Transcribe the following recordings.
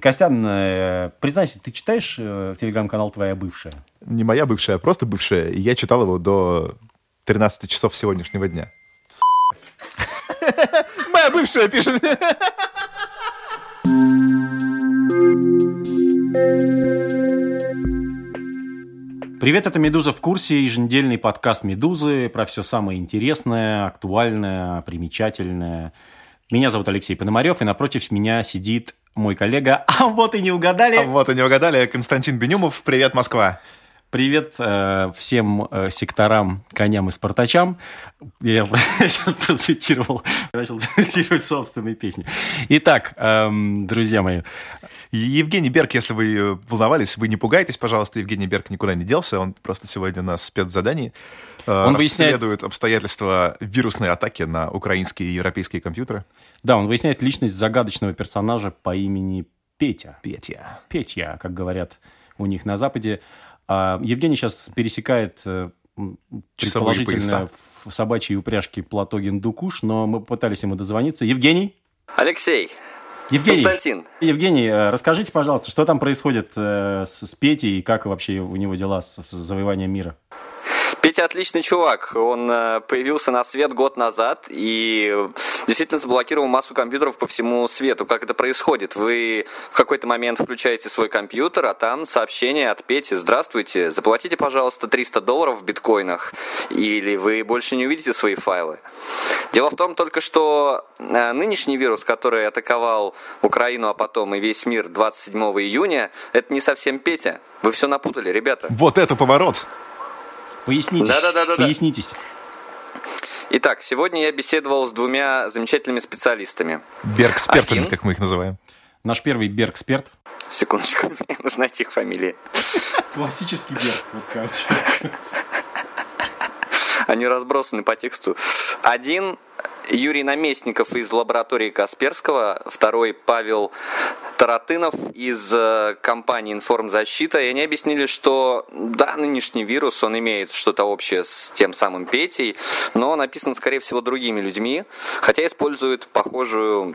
Костян, э, признайся, ты читаешь э, телеграм-канал «Твоя бывшая»? Не моя бывшая, а просто бывшая. И я читал его до 13 часов сегодняшнего дня. Моя бывшая пишет. Привет, это «Медуза в курсе», еженедельный подкаст «Медузы» про все самое интересное, актуальное, примечательное. Меня зовут Алексей Пономарев, и напротив меня сидит мой коллега. А вот и не угадали. А вот и не угадали. Константин Бенюмов. Привет, Москва. Привет э, всем э, секторам, коням и спартачам. Я, я сейчас процитировал, начал цитировать собственные песни. Итак, эм, друзья мои. Евгений Берг, если вы волновались, вы не пугайтесь, пожалуйста, Евгений Берг никуда не делся, он просто сегодня на спецзадании. Э, он выясняет... обстоятельства вирусной атаки на украинские и европейские компьютеры. Да, он выясняет личность загадочного персонажа по имени Петя. Петя. Петя, как говорят у них на Западе. А, Евгений сейчас пересекает э, предположительно в собачьей упряжке Платогин Дукуш, но мы пытались ему дозвониться. Евгений? Алексей. Евгений, Константин. Евгений, э, расскажите, пожалуйста, что там происходит э, с, с Петей и как вообще у него дела с, с завоеванием мира? Петя отличный чувак. Он э, появился на свет год назад и действительно заблокировал массу компьютеров по всему свету. Как это происходит? Вы в какой-то момент включаете свой компьютер, а там сообщение от Пети. Здравствуйте, заплатите, пожалуйста, 300 долларов в биткоинах, или вы больше не увидите свои файлы. Дело в том только, что э, нынешний вирус, который атаковал Украину, а потом и весь мир 27 июня, это не совсем Петя. Вы все напутали, ребята. Вот это поворот! Пояснитесь. Да-да-да. Пояснитесь. Итак, сегодня я беседовал с двумя замечательными специалистами. Бергспертами, как мы их называем. Наш первый Бергсперт. Секундочку, мне нужно найти их фамилии. Классический Берг, вот короче. Они разбросаны по тексту. Один Юрий Наместников из лаборатории Касперского, второй Павел Таратынов из э, компании Информзащита, и они объяснили, что да, нынешний вирус, он имеет что-то общее с тем самым Петей, но написан, скорее всего, другими людьми, хотя использует похожую,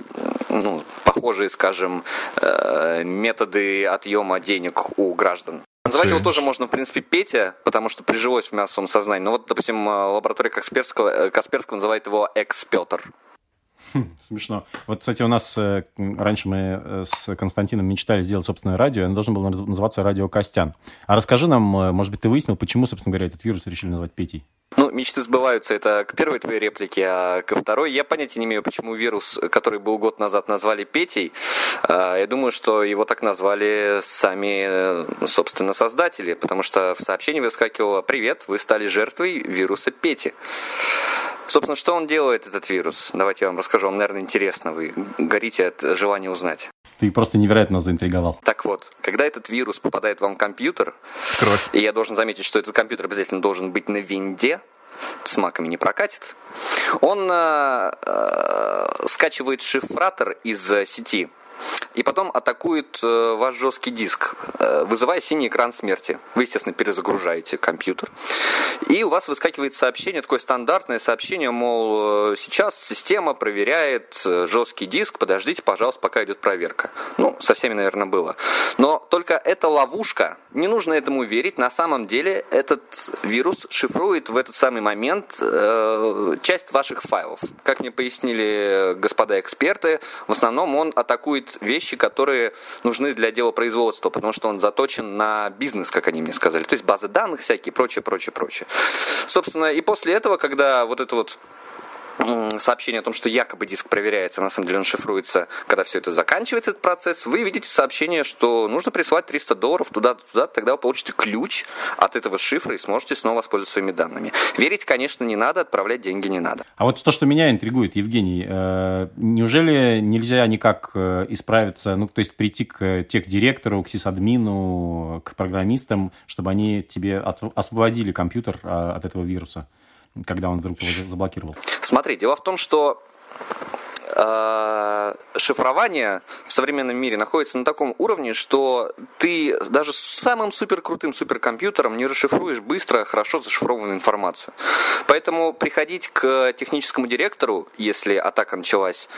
ну, похожие, скажем, э, методы отъема денег у граждан. Называть его тоже можно, в принципе, Петя, потому что прижилось в массовом сознании. Но вот, допустим, э, лаборатория Касперского, Касперского называет его экс-Петр. Хм, смешно. Вот, кстати, у нас э, раньше мы э, с Константином мечтали сделать собственное радио, оно должно было называться «Радио Костян». А расскажи нам, э, может быть, ты выяснил, почему, собственно говоря, этот вирус решили назвать Петей? Ну, мечты сбываются. Это к первой твоей реплике, а ко второй я понятия не имею, почему вирус, который был год назад назвали Петей. А, я думаю, что его так назвали сами, собственно, создатели, потому что в сообщении выскакивало «Привет, вы стали жертвой вируса Пети». Собственно, что он делает, этот вирус? Давайте я вам расскажу, вам, наверное, интересно, вы горите от желания узнать. Ты просто невероятно заинтриговал. Так вот, когда этот вирус попадает вам в компьютер, Кровь. и я должен заметить, что этот компьютер обязательно должен быть на винде, с маками не прокатит, он э, э, скачивает шифратор из сети, и потом атакует э, ваш жесткий диск, э, вызывая синий экран смерти. Вы, естественно, перезагружаете компьютер. И у вас выскакивает сообщение, такое стандартное сообщение, мол, э, сейчас система проверяет жесткий диск, подождите, пожалуйста, пока идет проверка. Ну, со всеми, наверное, было. Но только эта ловушка, не нужно этому верить, на самом деле этот вирус шифрует в этот самый момент э, часть ваших файлов. Как мне пояснили господа эксперты, в основном он атакует делает вещи, которые нужны для дела производства, потому что он заточен на бизнес, как они мне сказали. То есть базы данных всякие, прочее, прочее, прочее. Собственно, и после этого, когда вот это вот сообщение о том, что якобы диск проверяется, на самом деле он шифруется, когда все это заканчивается, этот процесс, вы видите сообщение, что нужно прислать 300 долларов туда-туда, тогда вы получите ключ от этого шифра и сможете снова воспользоваться своими данными. Верить, конечно, не надо, отправлять деньги не надо. А вот то, что меня интригует, Евгений, э, неужели нельзя никак э, исправиться, ну, то есть прийти к техдиректору, к сисадмину, к программистам, чтобы они тебе освободили компьютер а, от этого вируса? Когда он вдруг его заблокировал? Смотри, дело в том, что э, шифрование в современном мире находится на таком уровне, что ты даже с самым суперкрутым суперкомпьютером не расшифруешь быстро хорошо зашифрованную информацию. Поэтому приходить к техническому директору, если атака началась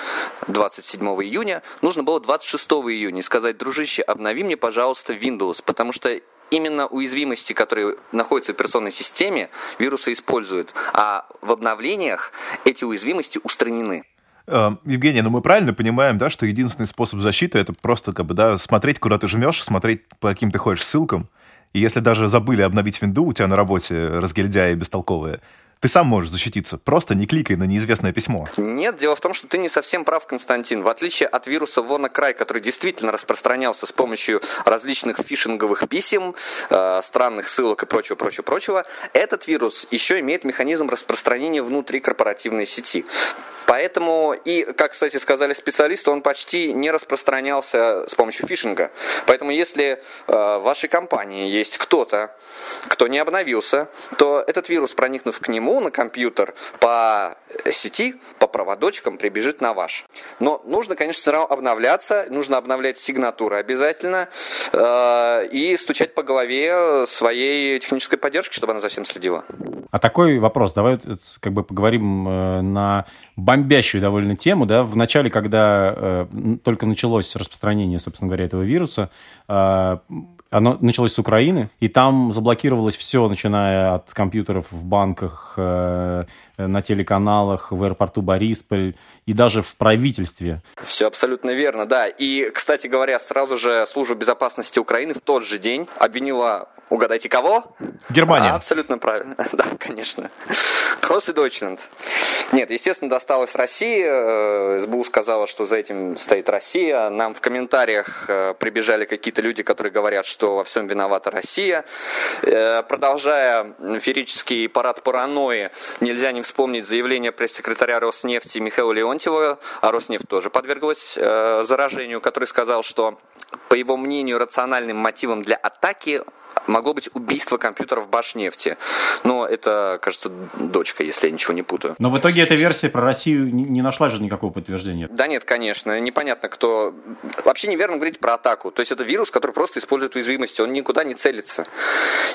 27 июня, нужно было 26 июня и сказать, дружище, обнови мне, пожалуйста, Windows, потому что именно уязвимости, которые находятся в операционной системе, вирусы используют, а в обновлениях эти уязвимости устранены. Э, Евгений, ну мы правильно понимаем, да, что единственный способ защиты это просто как бы, да, смотреть, куда ты жмешь, смотреть, по каким ты ходишь ссылкам. И если даже забыли обновить винду у тебя на работе, разгильдяи бестолковые, ты сам можешь защититься. Просто не кликай на неизвестное письмо. Нет, дело в том, что ты не совсем прав, Константин. В отличие от вируса WannaCry, который действительно распространялся с помощью различных фишинговых писем, э, странных ссылок и прочего, прочего, прочего, этот вирус еще имеет механизм распространения внутри корпоративной сети. Поэтому, и, как, кстати, сказали специалисты, он почти не распространялся с помощью фишинга. Поэтому, если э, в вашей компании есть кто-то, кто не обновился, то этот вирус, проникнув к нему на компьютер по сети, по проводочкам, прибежит на ваш. Но нужно, конечно, все равно обновляться, нужно обновлять сигнатуры обязательно э, и стучать по голове своей технической поддержки, чтобы она за всем следила. А такой вопрос, давай как бы поговорим э, на бомбящую довольно тему, да, в начале, когда э, только началось распространение, собственно говоря, этого вируса, э, оно началось с Украины, и там заблокировалось все, начиная от компьютеров в банках, э, на телеканалах, в аэропорту Борисполь и даже в правительстве. Все абсолютно верно, да. И, кстати говоря, сразу же Служба безопасности Украины в тот же день обвинила Угадайте, кого? Германия. А, абсолютно правильно. да, конечно. Кросс и Deutschland. Нет, естественно, досталось России. Э, СБУ сказала, что за этим стоит Россия. Нам в комментариях э, прибежали какие-то люди, которые говорят, что во всем виновата Россия. Э, продолжая ферический парад паранойи, нельзя не вспомнить заявление пресс-секретаря Роснефти Михаила Леонтьева, а Роснефть тоже подверглась заражению, который сказал, что, по его мнению, рациональным мотивом для атаки могло быть убийство компьютеров Башнефти. Но это, кажется, дочка, если я ничего не путаю. Но в итоге эта версия про Россию не нашла же никакого подтверждения. Да нет, конечно. Непонятно, кто... Вообще неверно говорить про атаку. То есть это вирус, который просто использует уязвимости. Он никуда не целится.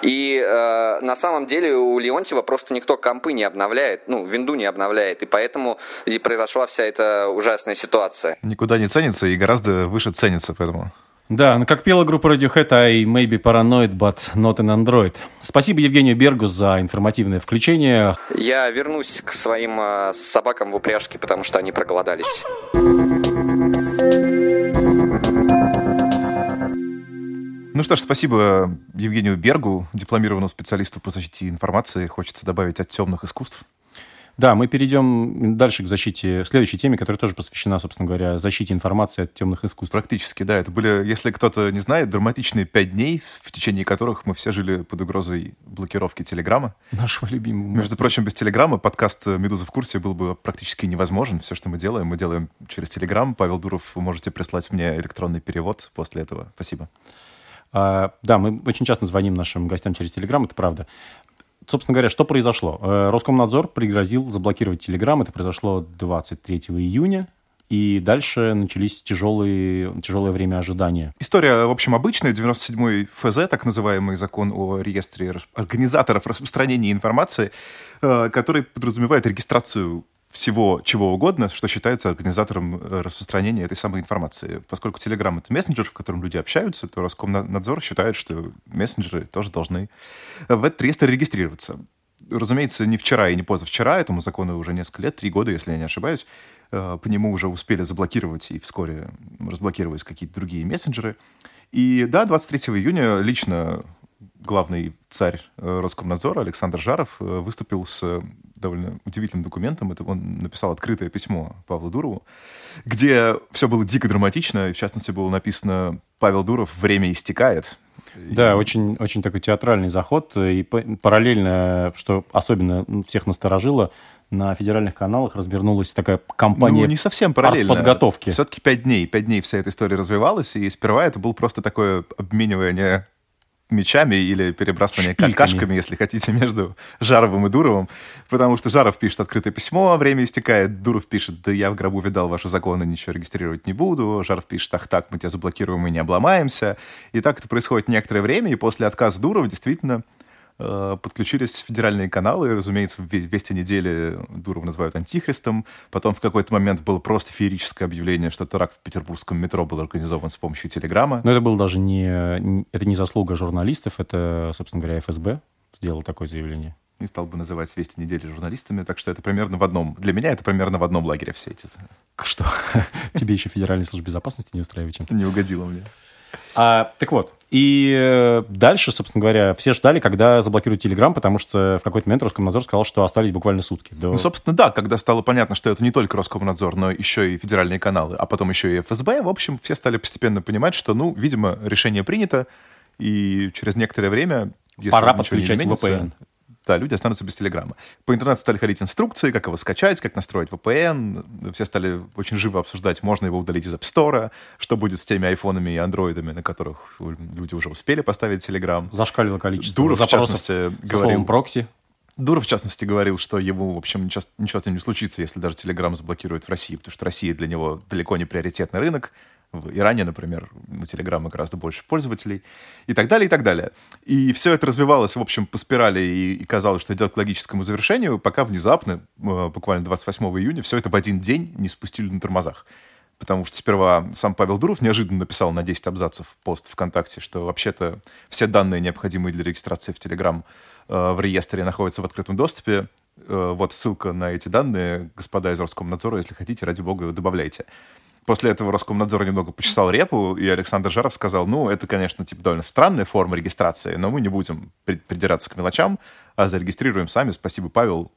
И э, на самом деле у Леонтьева просто никто компы не обновляет, ну, винду не обновляет. И поэтому и произошла вся эта ужасная ситуация. Никуда не ценится и гораздо выше ценится, поэтому... Да, ну как пела группа Radiohead, I may be paranoid, but not an android. Спасибо Евгению Бергу за информативное включение. Я вернусь к своим э, собакам в упряжке, потому что они проголодались. Ну что ж, спасибо Евгению Бергу, дипломированному специалисту по защите информации. Хочется добавить от темных искусств. Да, мы перейдем дальше к защите, следующей теме, которая тоже посвящена, собственно говоря, защите информации от темных искусств. Практически, да. Это были, если кто-то не знает, драматичные пять дней, в течение которых мы все жили под угрозой блокировки Телеграма. Нашего любимого. Между прочим, без Телеграма подкаст «Медуза в курсе» был бы практически невозможен. Все, что мы делаем, мы делаем через Телеграм. Павел Дуров, вы можете прислать мне электронный перевод после этого. Спасибо. А, да, мы очень часто звоним нашим гостям через Телеграм, это правда собственно говоря, что произошло? Э, Роскомнадзор пригрозил заблокировать Телеграм. Это произошло 23 июня. И дальше начались тяжелые, тяжелое время ожидания. История, в общем, обычная. 97-й ФЗ, так называемый закон о реестре организаторов распространения информации, э, который подразумевает регистрацию всего чего угодно, что считается организатором э, распространения этой самой информации. Поскольку Telegram — это мессенджер, в котором люди общаются, то Роскомнадзор считает, что мессенджеры тоже должны в этот реестр регистрироваться. Разумеется, не вчера и не позавчера, этому закону уже несколько лет, три года, если я не ошибаюсь, э, по нему уже успели заблокировать и вскоре разблокировать какие-то другие мессенджеры. И да, 23 июня лично главный царь э, Роскомнадзора Александр Жаров э, выступил с довольно удивительным документом. Это он написал открытое письмо Павлу Дурову, где все было дико драматично. И в частности, было написано «Павел Дуров, время истекает». Да, очень, очень такой театральный заход. И параллельно, что особенно всех насторожило, на федеральных каналах развернулась такая кампания ну, не совсем параллельно. подготовки. Все-таки пять дней. Пять дней вся эта история развивалась, и сперва это было просто такое обменивание мечами или перебрасывание Шпильками. какашками, если хотите, между Жаровым и Дуровым. Потому что Жаров пишет открытое письмо, время истекает. Дуров пишет, да я в гробу видал ваши законы, ничего регистрировать не буду. Жаров пишет, ах так, мы тебя заблокируем и не обломаемся. И так это происходит некоторое время, и после отказа Дурова действительно подключились федеральные каналы, разумеется, вести недели Дурова называют антихристом. Потом в какой-то момент было просто феерическое объявление, что теракт в петербургском метро был организован с помощью телеграмма. Но это был даже не, это не заслуга журналистов, это, собственно говоря, ФСБ сделал такое заявление. Не стал бы называть «Вести недели» журналистами, так что это примерно в одном... Для меня это примерно в одном лагере все эти... Что? Тебе еще Федеральная служба безопасности не устраивает чем-то? Не угодило мне. А, так вот, и э, дальше, собственно говоря, все ждали, когда заблокируют Телеграм, потому что в какой-то момент Роскомнадзор сказал, что остались буквально сутки. До... Ну, собственно, да, когда стало понятно, что это не только Роскомнадзор, но еще и федеральные каналы, а потом еще и ФСБ, в общем, все стали постепенно понимать, что, ну, видимо, решение принято, и через некоторое время, если Пора подключать VPN да, люди останутся без Телеграма. По интернету стали ходить инструкции, как его скачать, как настроить VPN. Все стали очень живо обсуждать, можно его удалить из App Store, что будет с теми айфонами и андроидами, на которых люди уже успели поставить Телеграм. Зашкалило количество Дуров, в частности, говорил... прокси. Дуров, в частности, говорил, что ему, в общем, ничего, ничего с ним не случится, если даже Телеграм заблокируют в России, потому что Россия для него далеко не приоритетный рынок. В Иране, например, у Телеграма гораздо больше пользователей и так далее, и так далее. И все это развивалось, в общем, по спирали и, и казалось, что идет к логическому завершению, пока внезапно, э, буквально 28 июня, все это в один день не спустили на тормозах. Потому что сперва сам Павел Дуров неожиданно написал на 10 абзацев пост ВКонтакте, что вообще-то все данные, необходимые для регистрации в Телеграм, э, в реестре находятся в открытом доступе. Э, вот ссылка на эти данные, господа из Роскомнадзора, если хотите, ради бога, добавляйте. После этого Роскомнадзор немного почесал репу, и Александр Жаров сказал, ну, это, конечно, типа довольно странная форма регистрации, но мы не будем придираться к мелочам, а зарегистрируем сами. Спасибо, Павел.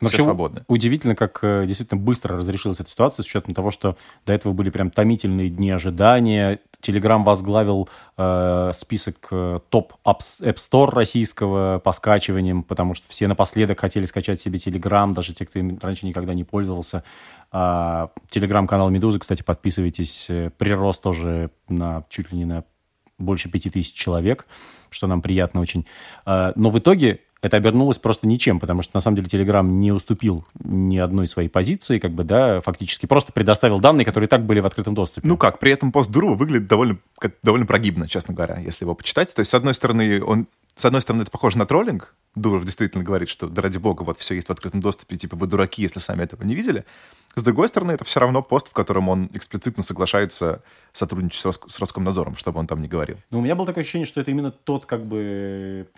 Но все свободны. Удивительно, как э, действительно быстро разрешилась эта ситуация, с учетом того, что до этого были прям томительные дни ожидания. Телеграм возглавил э, список э, топ App Store российского по скачиваниям, потому что все напоследок хотели скачать себе Телеграм, даже те, кто им раньше никогда не пользовался. Телеграм-канал Медузы, кстати, подписывайтесь. Э, прирост тоже на чуть ли не на больше пяти тысяч человек, что нам приятно очень. А, но в итоге это обернулось просто ничем, потому что, на самом деле, Телеграм не уступил ни одной своей позиции, как бы, да, фактически просто предоставил данные, которые и так были в открытом доступе. Ну как, при этом пост Дурова выглядит довольно, как, довольно прогибно, честно говоря, если его почитать. То есть, с одной стороны, он с одной стороны, это похоже на троллинг. Дуров действительно говорит, что, да ради бога, вот все есть в открытом доступе, типа вы дураки, если сами этого не видели. С другой стороны, это все равно пост, в котором он эксплицитно соглашается сотрудничать с, Рос... с Роскомнадзором, чтобы он там не говорил. Но у меня было такое ощущение, что это именно тот, как бы,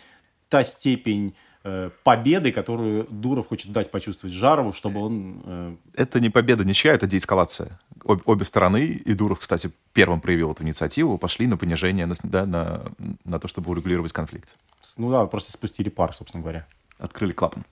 та степень Э, победы, которую Дуров хочет дать почувствовать Жарову, чтобы он... Э... Это не победа ничья, это деэскалация. Об, обе стороны, и Дуров, кстати, первым проявил эту инициативу, пошли на понижение, на, да, на, на то, чтобы урегулировать конфликт. Ну да, просто спустили пар, собственно говоря. Открыли клапан.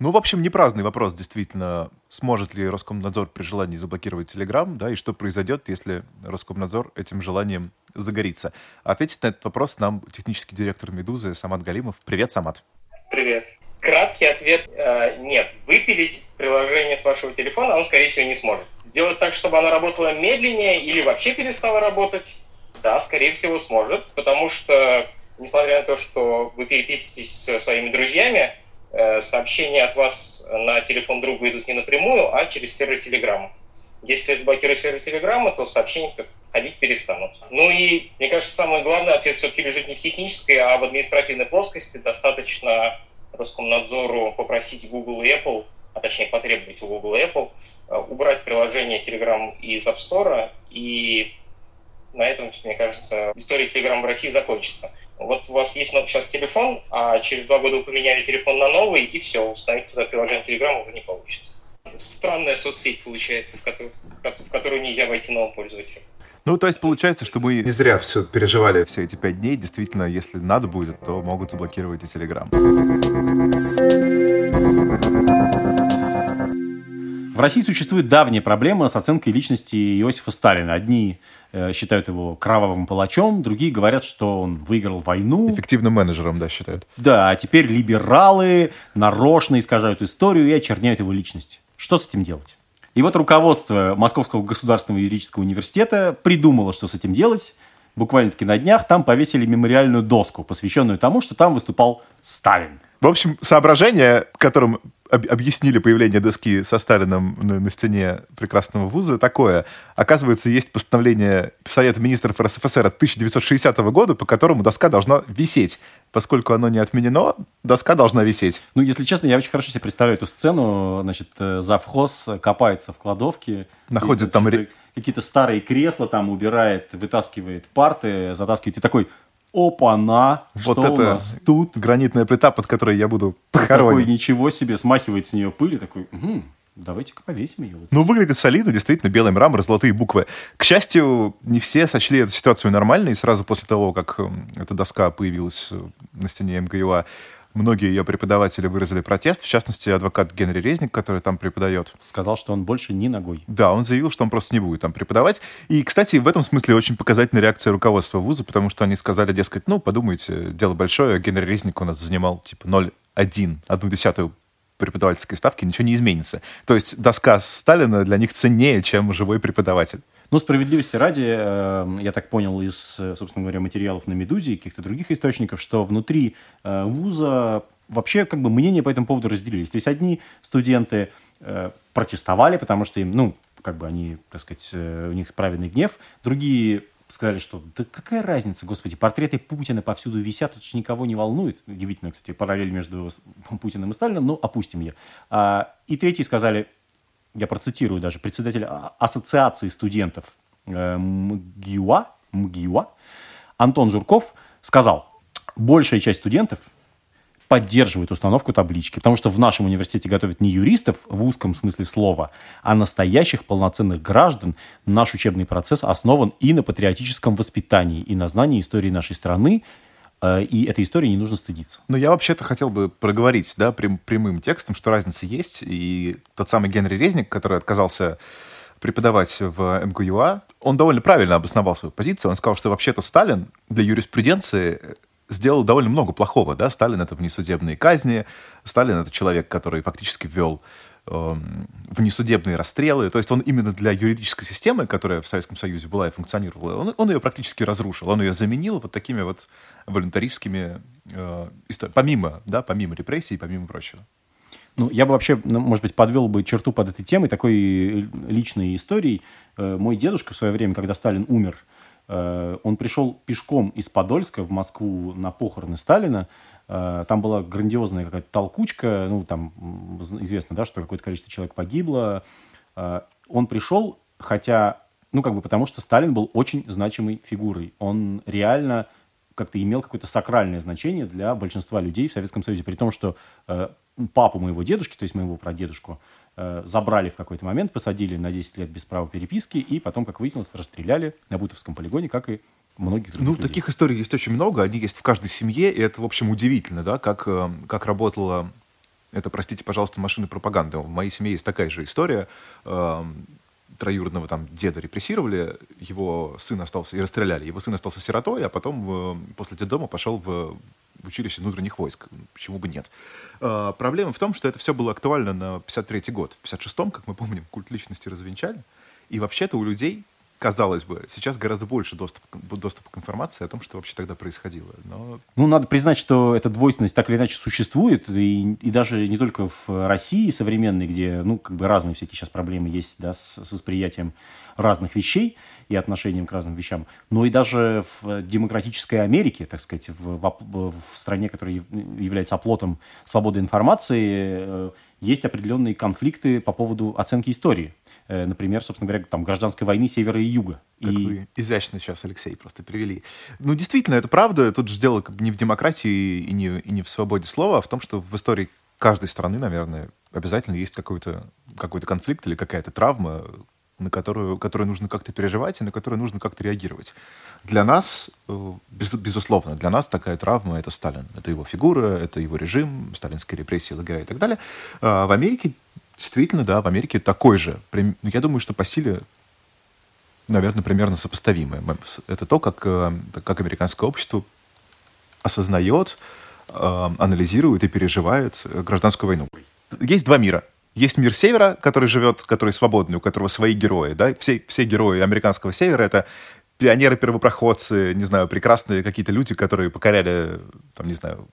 Ну, в общем, не праздный вопрос, действительно, сможет ли Роскомнадзор при желании заблокировать Телеграм, да, и что произойдет, если Роскомнадзор этим желанием загорится. Ответить на этот вопрос нам технический директор «Медузы» Самат Галимов. Привет, Самат. Привет. Краткий ответ э, – нет. Выпилить приложение с вашего телефона он, скорее всего, не сможет. Сделать так, чтобы оно работало медленнее или вообще перестало работать – да, скорее всего, сможет, потому что, несмотря на то, что вы переписываетесь со своими друзьями, сообщения от вас на телефон друга идут не напрямую, а через сервер Телеграма. Если заблокировать сервер Телеграма, то сообщения ходить перестанут. Ну и, мне кажется, самый главный ответ все-таки лежит не в технической, а в административной плоскости. Достаточно Роскомнадзору попросить Google и Apple, а точнее потребовать у Google и Apple, э, убрать приложение Telegram из App Store, и на этом, мне кажется, история Telegram в России закончится. Вот у вас есть сейчас телефон, а через два года вы поменяли телефон на новый, и все, установить туда приложение Telegram уже не получится. Странная соцсеть получается, в которую, в которую нельзя войти новым пользователям. Ну, то есть получается, что мы не зря все переживали все эти пять дней. Действительно, если надо будет, то могут заблокировать и Телеграм. В России существует давняя проблема с оценкой личности Иосифа Сталина. Одни считают его кровавым палачом, другие говорят, что он выиграл войну. Эффективным менеджером, да, считают. Да, а теперь либералы нарочно искажают историю и очерняют его личность. Что с этим делать? И вот руководство Московского государственного юридического университета придумало, что с этим делать. буквально-таки на днях там повесили мемориальную доску, посвященную тому, что там выступал Сталин. В общем, соображение, которым об, объяснили появление доски со Сталином на, на стене прекрасного вуза, такое. Оказывается, есть постановление Совета министров РСФСР от 1960 года, по которому доска должна висеть. Поскольку оно не отменено, доска должна висеть. Ну, если честно, я очень хорошо себе представляю эту сцену. Значит, э, завхоз копается в кладовке. Находит и, там... Какие-то старые кресла там убирает, вытаскивает парты, затаскивает. И такой, опа-на, вот это у нас тут? Гранитная плита, под которой я буду похоронен. Такой, ничего себе, смахивает с нее пыль и такой, угу, давайте-ка повесим ее. Ну, выглядит солидно, действительно, белый мрамор, золотые буквы. К счастью, не все сочли эту ситуацию нормальной, и сразу после того, как эм, эта доска появилась э, на стене МГУА, Многие ее преподаватели выразили протест, в частности, адвокат Генри Резник, который там преподает. Сказал, что он больше ни ногой. Да, он заявил, что он просто не будет там преподавать. И, кстати, в этом смысле очень показательная реакция руководства вуза, потому что они сказали, дескать, ну, подумайте, дело большое, Генри Резник у нас занимал типа 0,1, одну десятую преподавательской ставки, ничего не изменится. То есть доска Сталина для них ценнее, чем живой преподаватель. Ну, справедливости ради, э, я так понял из, собственно говоря, материалов на «Медузе» и каких-то других источников, что внутри э, вуза вообще как бы мнения по этому поводу разделились. То есть одни студенты э, протестовали, потому что им, ну, как бы они, так сказать, у них праведный гнев. Другие сказали, что да какая разница, господи, портреты Путина повсюду висят, это же никого не волнует. Удивительно, кстати, параллель между Путиным и Сталиным, но опустим ее. А, и третьи сказали, я процитирую даже, председатель а, Ассоциации студентов э, МГИУА, МГИУА Антон Журков сказал, большая часть студентов поддерживает установку таблички, потому что в нашем университете готовят не юристов в узком смысле слова, а настоящих полноценных граждан. Наш учебный процесс основан и на патриотическом воспитании, и на знании истории нашей страны, и этой истории не нужно стыдиться. Но я вообще-то хотел бы проговорить, да, прям, прямым текстом, что разница есть. И тот самый Генри Резник, который отказался преподавать в МГУА, он довольно правильно обосновал свою позицию. Он сказал, что вообще-то Сталин для юриспруденции сделал довольно много плохого. Да? Сталин — это внесудебные казни, Сталин — это человек, который фактически ввел внесудебные расстрелы. То есть он именно для юридической системы, которая в Советском Союзе была и функционировала, он, он ее практически разрушил. Он ее заменил вот такими вот волонтаристскими э, историями, помимо, да, помимо репрессий, помимо прочего. Ну, я бы вообще, ну, может быть, подвел бы черту под этой темой такой личной историей. Э, мой дедушка в свое время, когда Сталин умер, э, он пришел пешком из Подольска в Москву на похороны Сталина, Э, там была грандиозная какая-то толкучка, ну, там известно, да, что какое-то количество человек погибло. Э, он пришел, хотя, ну, как бы потому что Сталин был очень значимой фигурой. Он реально как-то имел какое-то сакральное значение для большинства людей в Советском Союзе. При том, что э, папу моего дедушки, то есть моего прадедушку, э, забрали в какой-то момент, посадили на 10 лет без права переписки, и потом, как выяснилось, расстреляли на Бутовском полигоне, как и многих Ну, людей. таких историй есть очень много, они есть в каждой семье, и это, в общем, удивительно, да, как, э, как работала это, простите, пожалуйста, машина пропаганды. В моей семье есть такая же история. Эм, троюродного там деда репрессировали, его сын остался, и расстреляли. Его сын остался сиротой, а потом после детдома пошел в, в училище внутренних войск. Почему бы нет? Э, проблема в том, что это все было актуально на 53-й год. В 56-м, как мы помним, культ личности развенчали. И вообще-то у людей казалось бы, сейчас гораздо больше доступа, доступа к информации о том, что вообще тогда происходило. Но... Ну, надо признать, что эта двойственность так или иначе существует, и, и даже не только в России современной, где, ну, как бы разные всякие сейчас проблемы есть, да, с, с восприятием разных вещей и отношением к разным вещам, но и даже в демократической Америке, так сказать, в, в, в стране, которая является оплотом свободы информации, э, есть определенные конфликты по поводу оценки истории. Э, например, собственно говоря, там, гражданской войны севера и юга. Как и... вы изящно сейчас, Алексей, просто привели. Ну, действительно, это правда. Тут же дело не в демократии и не, и не в свободе слова, а в том, что в истории каждой страны, наверное, обязательно есть какой-то какой конфликт или какая-то травма, на которую, которую нужно как-то переживать и на которую нужно как-то реагировать. Для нас, э, без, безусловно, для нас такая травма — это Сталин. Это его фигура, это его режим, сталинские репрессии, лагеря и так далее. А в Америке Действительно, да, в Америке такой же. Ну, я думаю, что по силе, наверное, примерно сопоставимое. Это то, как, э, как американское общество осознает, э, анализирует и переживает гражданскую войну. Есть два мира. Есть мир севера, который живет, который свободный, у которого свои герои. Да? Все, все герои американского севера — это пионеры-первопроходцы, не знаю, прекрасные какие-то люди, которые покоряли, там, не знаю,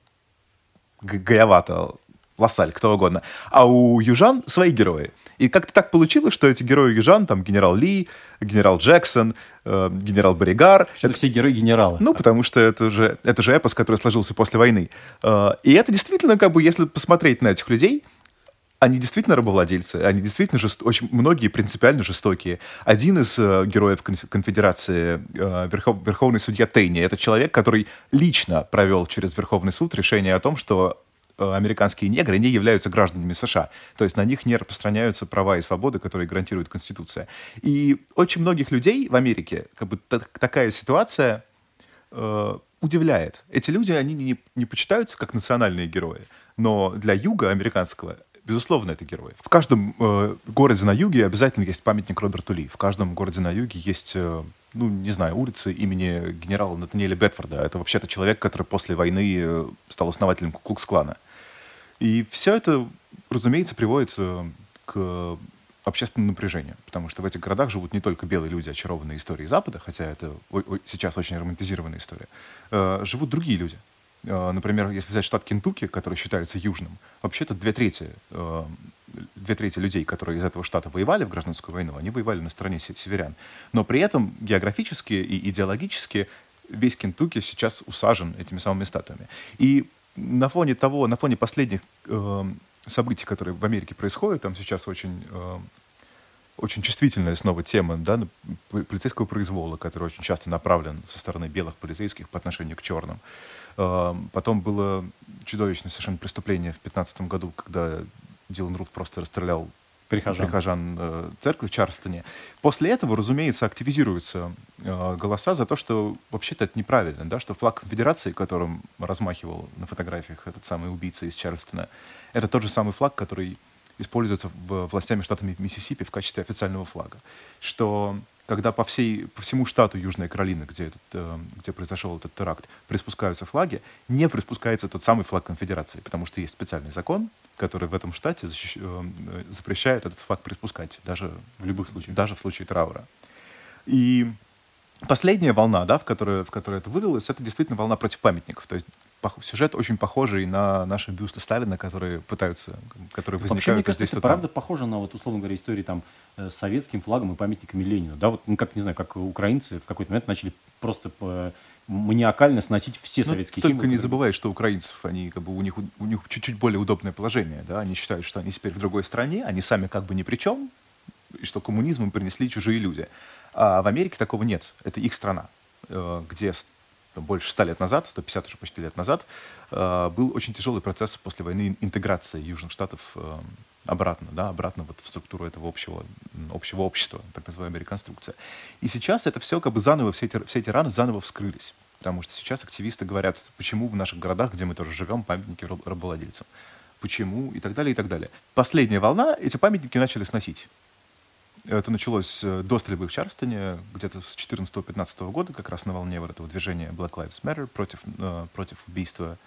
Гаявата, Лассаль, кто угодно. А у южан свои герои. И как-то так получилось, что эти герои южан, там, генерал Ли, генерал Джексон, э, генерал Боригар... Это, все герои генерала. Ну, потому что это же, это же эпос, который сложился после войны. Э, и это действительно, как бы, если посмотреть на этих людей, они действительно рабовладельцы, они действительно жест... очень многие принципиально жестокие. Один из э, героев конфедерации, э, верхов... верховный судья Тейни, это человек, который лично провел через Верховный суд решение о том, что американские негры не являются гражданами США. То есть на них не распространяются права и свободы, которые гарантирует Конституция. И очень многих людей в Америке как бы такая ситуация э, удивляет. Эти люди, они не, не почитаются как национальные герои, но для юга американского безусловно, это герой. В каждом э, городе на юге обязательно есть памятник Роберту Ли. В каждом городе на юге есть, э, ну, не знаю, улицы имени генерала Натаниэля Бетфорда. Это вообще-то человек, который после войны э, стал основателем Куклукс-клана. И все это, разумеется, приводит э, к общественному напряжению, потому что в этих городах живут не только белые люди, очарованные историей Запада, хотя это сейчас очень романтизированная история, э, живут другие люди, например, если взять штат Кентукки, который считается южным, вообще-то две трети, э, две трети людей, которые из этого штата воевали в гражданскую войну, они воевали на стороне северян. Но при этом географически и идеологически весь Кентукки сейчас усажен этими самыми статуями. И на фоне того, на фоне последних э, событий, которые в Америке происходят, там сейчас очень очень чувствительная снова тема да, полицейского произвола, который очень часто направлен со стороны белых полицейских по отношению к черным. Потом было чудовищное совершенно преступление в 2015 году, когда Дилан Руф просто расстрелял прихожан, прихожан э, церкви в Чарльстоне. После этого, разумеется, активизируются э, голоса за то, что вообще-то это неправильно, да, что флаг конфедерации, которым размахивал на фотографиях этот самый убийца из Чарльстона, это тот же самый флаг, который используется властями штата Миссисипи в качестве официального флага. Что когда по, всей, по всему штату Южная Каролина, где, этот, э, где произошел этот теракт, приспускаются флаги, не приспускается тот самый флаг конфедерации, потому что есть специальный закон, который в этом штате защищ... Э, запрещает этот флаг приспускать, даже в любых случаях, даже в случае траура. И последняя волна, да, в которой, в которой это вылилось, это действительно волна против памятников. То есть сюжет очень похожий на наши бюсты Сталина, которые пытаются, которые возникают Вообще, мне кажется, это правда похоже на, вот, условно говоря, истории там э, с советским флагом и памятниками Ленину. Да, вот, ну, как, не знаю, как украинцы в какой-то момент начали просто по, маниакально сносить все ну, советские только символы. Только не забывай, что украинцев, они, как бы, у них, у них чуть-чуть более удобное положение. Да? Они считают, что они теперь в другой стране, они сами как бы ни при чем, и что коммунизм им принесли чужие люди. А в Америке такого нет. Это их страна, э, где больше ста лет назад, 150 уже почти лет назад, э, был очень тяжелый процесс после войны интеграции Южных Штатов э, обратно, да, обратно вот в структуру этого общего, общего общества, так называемая реконструкция. И сейчас это все как бы заново, все эти, все эти раны заново вскрылись. Потому что сейчас активисты говорят, почему в наших городах, где мы тоже живем, памятники рабовладельцам. Почему и так далее, и так далее. Последняя волна, эти памятники начали сносить. Это началось э, до стрельбы в Чарстоне, где-то с 14-15 года, как раз на волне вот этого движения Black Lives Matter против, э, против убийства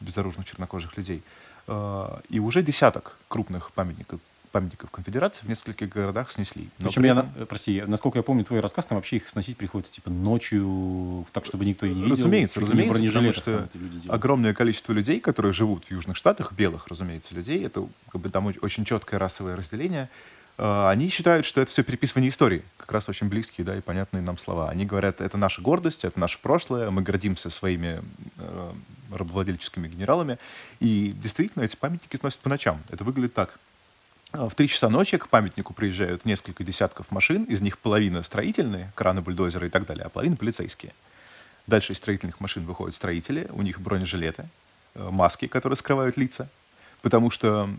безоружных чернокожих людей. Э, и уже десяток крупных памятников, памятников конфедерации в нескольких городах снесли. Но Причем, этом... я, прости, насколько я помню твой рассказ, там вообще их сносить приходится типа ночью, так, чтобы никто не видел. Разумеется, разумеется, потому что огромное количество людей, которые живут в Южных Штатах, белых, разумеется, людей, это как бы там очень четкое расовое разделение, они считают, что это все переписывание истории, как раз очень близкие, да, и понятные нам слова. Они говорят, это наша гордость, это наше прошлое, мы гордимся своими э, рабовладельческими генералами. И действительно, эти памятники сносят по ночам. Это выглядит так. А, в три часа ночи к памятнику приезжают несколько десятков машин, из них половина строительные, краны, бульдозеры и так далее, а половина полицейские. Дальше из строительных машин выходят строители, у них бронежилеты, э, маски, которые скрывают лица, потому что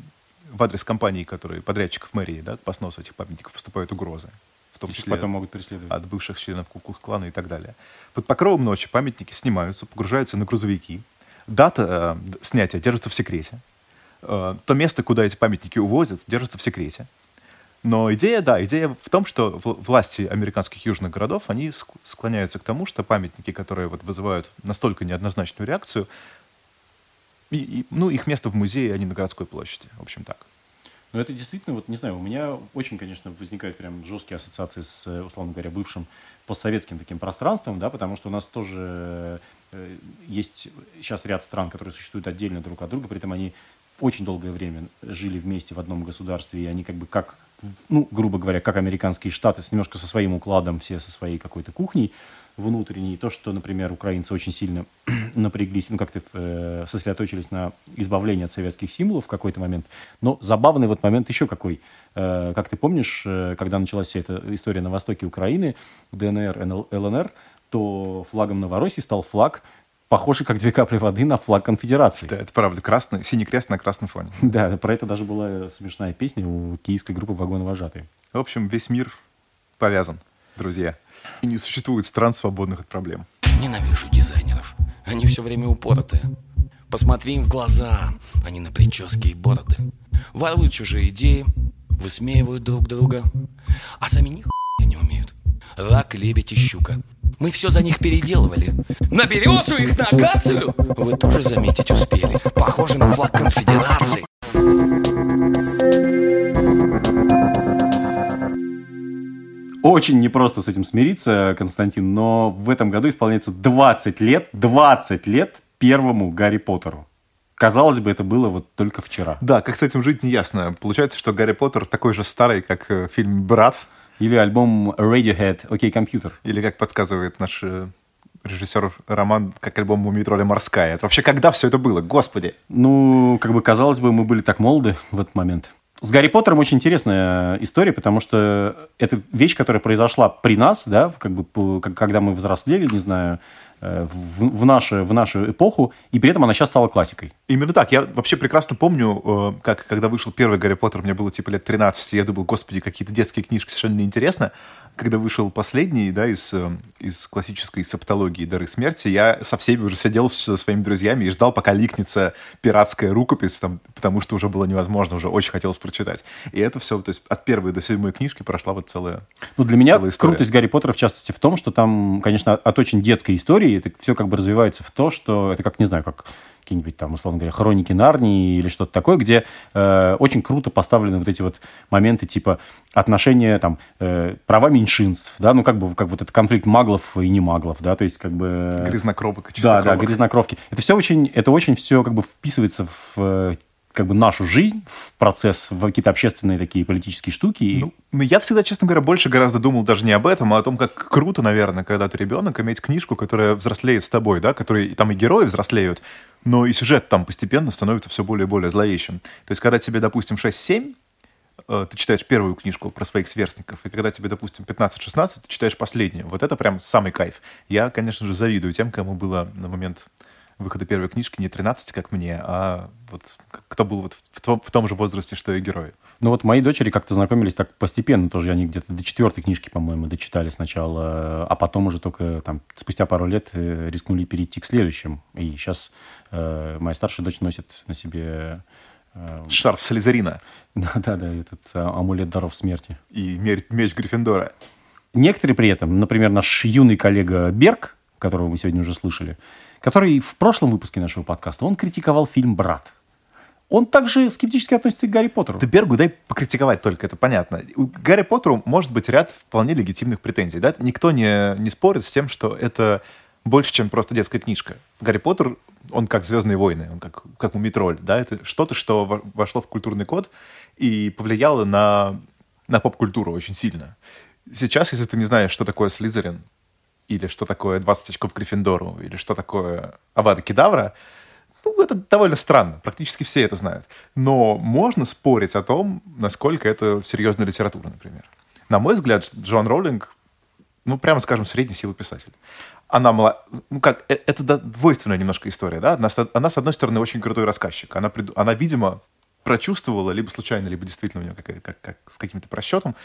в адрес компаний, которые подрядчиков мэрии, да, по сносу этих памятников поступают угрозы. В том числе потом могут преследовать. от бывших членов Куклукс-клана и так далее. Под покровом ночи памятники снимаются, погружаются на грузовики. Дата э, снятия держится в секрете. Э, то место, куда эти памятники увозят, держится в секрете. Но идея, да, идея в том, что власти американских южных городов, они склоняются к тому, что памятники, которые вот вызывают настолько неоднозначную реакцию, и, и, ну, их место в музее, а не на городской площади. В общем, так. Но это действительно, вот не знаю, у меня очень, конечно, возникают прям жесткие ассоциации с, условно говоря, бывшим постсоветским таким пространством, да, потому что у нас тоже э, есть сейчас ряд стран, которые существуют отдельно друг от друга, при этом они очень долгое время жили вместе в одном государстве, и они как бы как, ну, грубо говоря, как американские штаты, с немножко со своим укладом, все со своей какой-то кухней внутренней. То, что, например, украинцы очень сильно напряглись, ну, как-то э, сосредоточились на избавлении от советских символов в какой-то момент. Но забавный вот момент еще какой. Э, как ты помнишь, э, когда началась вся эта история на востоке Украины, ДНР, НЛ, ЛНР, то флагом Новороссии стал флаг похожий как две капли воды на флаг конфедерации. Да, это правда. Красный, синий крест на красном фоне. Да, про это даже была смешная песня у киевской группы «Вагоновожатые». В общем, весь мир повязан, друзья. И не существует стран, свободных от проблем. Ненавижу дизайнеров. Они все время упоротые. Посмотри им в глаза, они на прическе и бороды. Воруют чужие идеи, высмеивают друг друга, а сами ни не умеют. Рак, лебедь и щука — мы все за них переделывали. На березу их, на акацию! Вы тоже заметить успели. Похоже на флаг конфедерации. Очень непросто с этим смириться, Константин, но в этом году исполняется 20 лет, 20 лет первому Гарри Поттеру. Казалось бы, это было вот только вчера. Да, как с этим жить, не ясно. Получается, что Гарри Поттер такой же старый, как э, фильм «Брат», или альбом Radiohead «Окей, компьютер». Или, как подсказывает наш э, режиссер Роман, как альбом «Мумий тролля морская». Это вообще когда все это было? Господи! Ну, как бы казалось бы, мы были так молоды в этот момент. С Гарри Поттером очень интересная история, потому что это вещь, которая произошла при нас, да, как бы, когда мы взрослели, не знаю, Э, в, в, нашу, в нашу эпоху, и при этом она сейчас стала классикой. Именно так. Я вообще прекрасно помню, э, как когда вышел первый Гарри Поттер, мне было типа лет 13, я думал, господи, какие-то детские книжки совершенно неинтересно когда вышел последний, да, из, э, из классической септологии «Дары смерти», я со всеми уже сидел со своими друзьями и ждал, пока ликнется пиратская рукопись, там, потому что уже было невозможно, уже очень хотелось прочитать. И это все, то есть от первой до седьмой книжки прошла вот целая Ну, для меня крутость Гарри Поттера, в частности, в том, что там, конечно, от очень детской истории это все как бы развивается в то, что это как, не знаю, как какие-нибудь там, условно говоря, хроники Нарнии или что-то такое, где э, очень круто поставлены вот эти вот моменты типа отношения, там, э, права меньшинств, да, ну, как бы, как вот этот конфликт маглов и не маглов, да, то есть, как бы... Грязнокровок Да, да, грязнокровки. Это все очень, это очень все, как бы, вписывается в э, как бы нашу жизнь в процесс, в какие-то общественные такие политические штуки. Ну, ну, я всегда, честно говоря, больше гораздо думал даже не об этом, а о том, как круто, наверное, когда ты ребенок, иметь книжку, которая взрослеет с тобой, да, которые там и герои взрослеют, но и сюжет там постепенно становится все более и более зловещим. То есть, когда тебе, допустим, 6-7, э, ты читаешь первую книжку про своих сверстников, и когда тебе, допустим, 15-16, ты читаешь последнюю. Вот это прям самый кайф. Я, конечно же, завидую тем, кому было на момент выхода первой книжки не 13, как мне, а вот кто был вот в том, в том же возрасте, что и герои. Ну вот мои дочери как-то знакомились так постепенно тоже. Они где-то до четвертой книжки, по-моему, дочитали сначала, а потом уже только там спустя пару лет э, рискнули перейти к следующим. И сейчас э, моя старшая дочь носит на себе... Э, Шарф Слизерина. Да-да-да, этот э, амулет даров смерти. И меч Гриффиндора. Некоторые при этом, например, наш юный коллега Берг, которого мы сегодня уже слышали, который в прошлом выпуске нашего подкаста, он критиковал фильм «Брат». Он также скептически относится к Гарри Поттеру. Ты Бергу дай покритиковать только, это понятно. У Гарри Поттеру может быть ряд вполне легитимных претензий. Да? Никто не, не спорит с тем, что это больше, чем просто детская книжка. Гарри Поттер, он как «Звездные войны», он как, как «Мумитроль». Да? Это что-то, что вошло в культурный код и повлияло на, на поп-культуру очень сильно. Сейчас, если ты не знаешь, что такое Слизерин, или что такое 20 очков Гриффиндору, или что такое Авада Кедавра, ну, это довольно странно. Практически все это знают. Но можно спорить о том, насколько это серьезная литература, например. На мой взгляд, Джон Роулинг, ну, прямо скажем, средней силы писатель. Она, мала... ну как, э, это двойственная немножко история, да? Она, она, с одной стороны, очень крутой рассказчик. Она, она видимо, прочувствовала, либо случайно, либо действительно у нее как, как, как, с каким-то просчетом,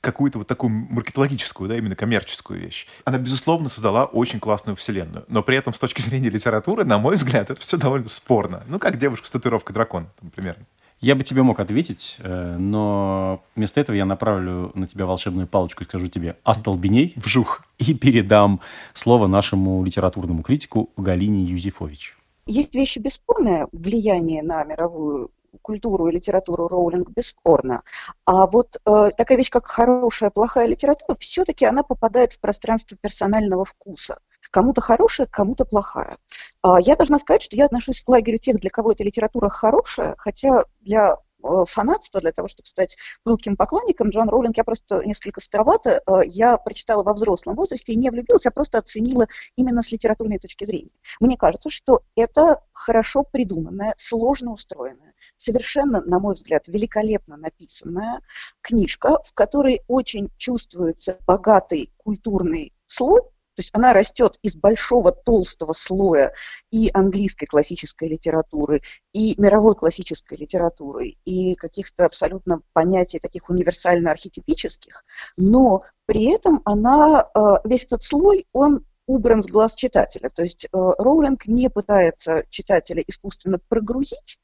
какую-то вот такую маркетологическую, да, именно коммерческую вещь. Она, безусловно, создала очень классную вселенную. Но при этом, с точки зрения литературы, на мой взгляд, это все довольно спорно. Ну, как девушка с татуировкой дракона, например. Я бы тебе мог ответить, э, но вместо этого я направлю на тебя волшебную палочку и скажу тебе «остолбеней» вжух и передам слово нашему литературному критику Галине Юзефович. Есть вещи бесспорное влияние на мировую культуру и литературу Роулинг бесспорно. А вот э, такая вещь, как хорошая, плохая литература, все-таки она попадает в пространство персонального вкуса. Кому-то хорошая, кому-то плохая. А я должна сказать, что я отношусь к лагерю тех, для кого эта литература хорошая, хотя для Э, фанатства, для того, чтобы стать пылким поклонником. Джон Роулинг я просто несколько старовато. Э, я прочитала во взрослом возрасте и не влюбилась, я просто оценила именно с литературной точки зрения. Мне кажется, что это хорошо придуманная, сложно устроенная, совершенно, на мой взгляд, великолепно написанная книжка, в которой очень чувствуется богатый культурный слой, то есть она растет из большого толстого слоя и английской классической литературы, и мировой классической литературы, и каких-то абсолютно понятий таких универсально-архетипических, но при этом она, э, весь этот слой, он убран с глаз читателя. То есть э, Роулинг не пытается читателя искусственно прогрузить,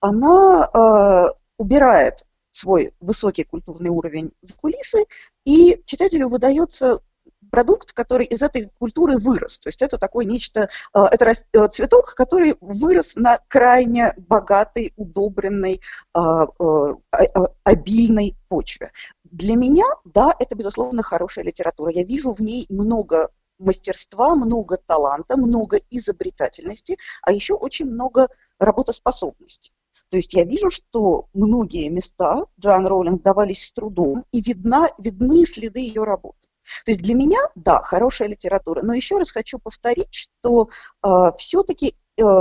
она э, убирает свой высокий культурный уровень за кулисы, и читателю выдается продукт, который из этой культуры вырос. То есть это такой нечто, э, это э, цветок, который вырос на крайне богатой, удобренной, э, обильной почве. Для меня, да, это, безусловно, хорошая литература. Я вижу в ней много мастерства, много таланта, много изобретательности, а еще очень много работоспособности. То есть я вижу, что многие места Джоан Роулинг давались с трудом, и видна, видны следы ее работы. То есть для меня, да, хорошая литература. Но еще раз хочу повторить, что э, все-таки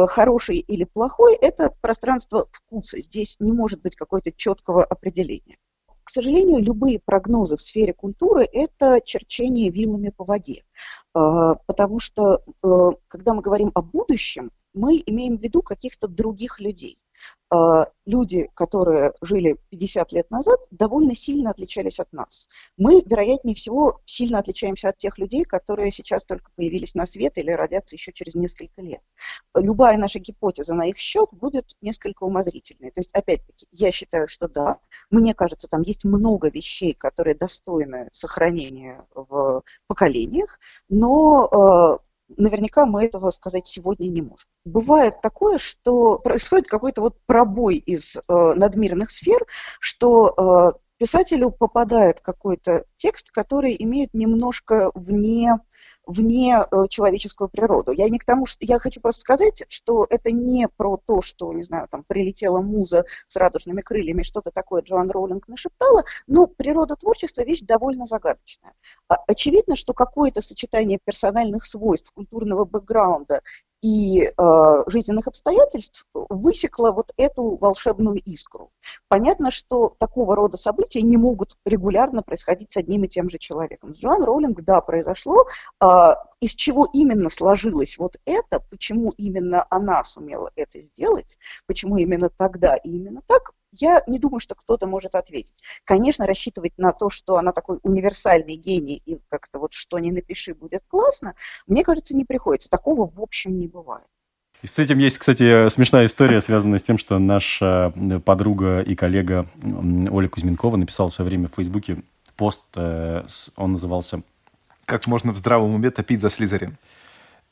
хороший или плохой – это пространство вкуса. Здесь не может быть какого-то четкого определения. К сожалению, любые прогнозы в сфере культуры – это черчение вилами по воде. Э, потому что, э, когда мы говорим о будущем, мы имеем в виду каких-то других людей. А, люди, которые жили 50 лет назад, довольно сильно отличались от нас. Мы, вероятнее всего, сильно отличаемся от тех людей, которые сейчас только появились на свет или родятся еще через несколько лет. Любая наша гипотеза на их счет будет несколько умозрительной. То есть, опять-таки, я считаю, что да, мне кажется, там есть много вещей, которые достойны сохранения в поколениях, но а, наверняка мы этого сказать сегодня не можем. Бывает такое, что происходит какой-то вот пробой из э, надмирных сфер, что э, писателю попадает какой-то текст, который имеет немножко вне, вне э, человеческую природу. Я не к тому, что я хочу просто сказать, что это не про то, что, не знаю, там прилетела муза с радужными крыльями, что-то такое Джоан Роулинг нашептала, но природа творчества вещь довольно загадочная. А, очевидно, что какое-то сочетание персональных свойств, культурного бэкграунда и э, жизненных обстоятельств высекла вот эту волшебную искру. Понятно, что такого рода события не могут регулярно происходить с одним и тем же человеком. С Джоан Роулинг, да, произошло. Э, из чего именно сложилось вот это, почему именно она сумела это сделать, почему именно тогда и именно так, я не думаю, что кто-то может ответить. Конечно, рассчитывать на то, что она такой универсальный гений и как-то вот что ни напиши будет классно, мне кажется, не приходится. Такого в общем не бывает. И с этим есть, кстати, смешная история, связанная с тем, что наша подруга и коллега Оля Кузьменкова написала в свое время в Фейсбуке пост, э, он назывался «Как можно в здравом уме топить за Слизерин?»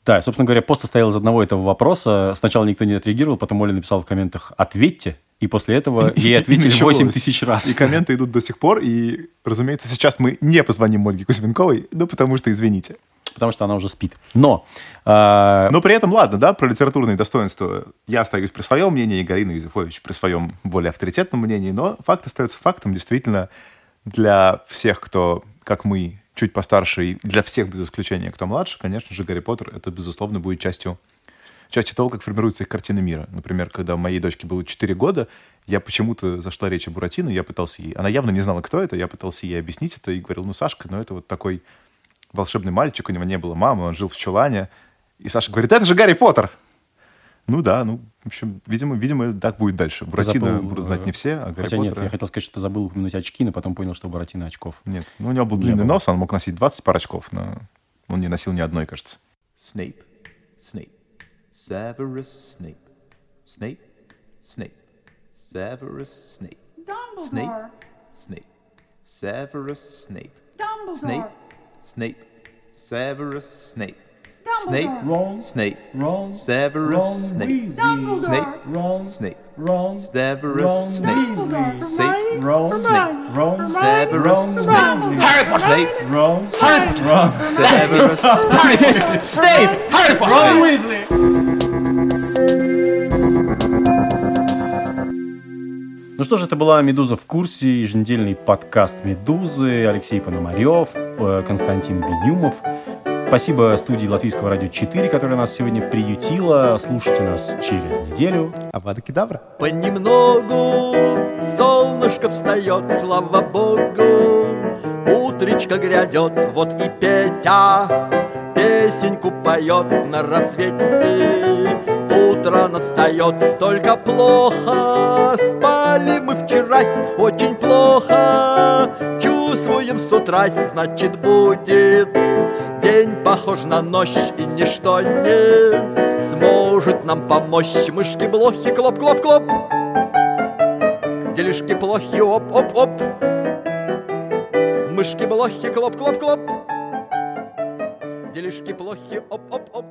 Да, собственно говоря, пост состоял из одного этого вопроса. Сначала никто не отреагировал, потом Оля написала в комментах «Ответьте», и после этого ей ответили 8 тысяч раз. И комменты идут до сих пор. И, разумеется, сейчас мы не позвоним Ольге Кузьменковой, ну, потому что, извините. Потому что она уже спит. Но... Э... Но при этом, ладно, да, про литературные достоинства я остаюсь при своем мнении, и Галина Юзефович при своем более авторитетном мнении, но факт остается фактом. Действительно, для всех, кто, как мы, чуть постарше, и для всех без исключения, кто младше, конечно же, Гарри Поттер, это, безусловно, будет частью частью того, как формируется их картина мира. Например, когда моей дочке было 4 года, я почему-то зашла речь о Буратино, я пытался ей... Она явно не знала, кто это, я пытался ей объяснить это и говорил, ну, Сашка, ну, это вот такой волшебный мальчик, у него не было мамы, он жил в чулане. И Саша говорит, это же Гарри Поттер! Ну да, ну, в общем, видимо, видимо, так будет дальше. Буратино забыл, будут знать не все, а Гарри Хотя Поттера... нет, я хотел сказать, что ты забыл упомянуть очки, но потом понял, что у Буратино очков. Нет, ну у него был длинный нос, он мог носить 20 пар очков, но он не носил ни одной, кажется. Снейп, Снейп. Severus Snape. Snape, Snape, Severus Snape. Dumbledore. Snape, Snape, Severus Snape. Dumbledore. Snape, Snape, Severus Snape. Snape, Snape, Severus Snape, Snape, Snape, Severus Snape, Snape, Snape, Severus Snape, Harry Potter, Snape, Harry Potter, Severus Snape, Snape, Harry Potter, Ron Уизли. Ну что ж, это была «Медуза в курсе», еженедельный подкаст «Медузы», Алексей Пономарев, э, Константин Бенюмов. Спасибо студии Латвийского радио 4, которая нас сегодня приютила. Слушайте нас через неделю. Авада Кедавра. Понемногу солнышко встает, слава богу. Утречка грядет, вот и Петя песенку поет на рассвете. Утро настает, только плохо Спали мы вчерась очень плохо Чувствуем с утра, значит будет День похож на ночь и ничто не Сможет нам помочь. Мышки-блохи, клоп-клоп-клоп Делишки плохи, оп-оп-оп Мышки-блохи, клоп-клоп-клоп Делишки плохи, оп-оп-оп